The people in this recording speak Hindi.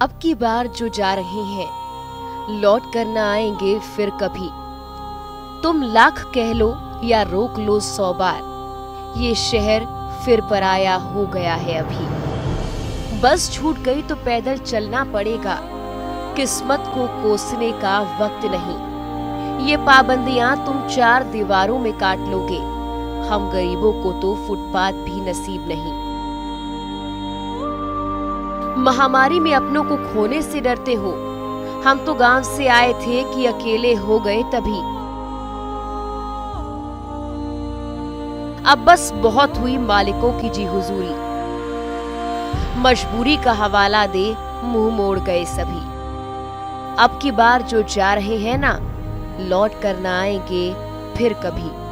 अब की बार जो जा रहे हैं, लौट कर न आएँगे फिर कभी। तुम लाख कह लो या रोक लो सौ बार, ये शहर फिर पराया हो गया है अभी। बस छूट गई तो पैदल चलना पड़ेगा, किस्मत को कोसने का वक्त नहीं। ये पाबंदियाँ तुम चार दीवारों में काट लोगे, हम गरीबों को तो फुटपाथ भी नसीब नहीं। महामारी में अपनों को खोने से डरते हो। हम तो गाँव से आए थे कि अकेले हो गए तभी। अब बस बहुत हुई मालिकों की जी हुजूरी। मजबूरी का हवाला दे मुँह मोड़ गए सभी। अब की बार जो जा रहे हैं ना, लौट कर ना आएँगे फिर कभी।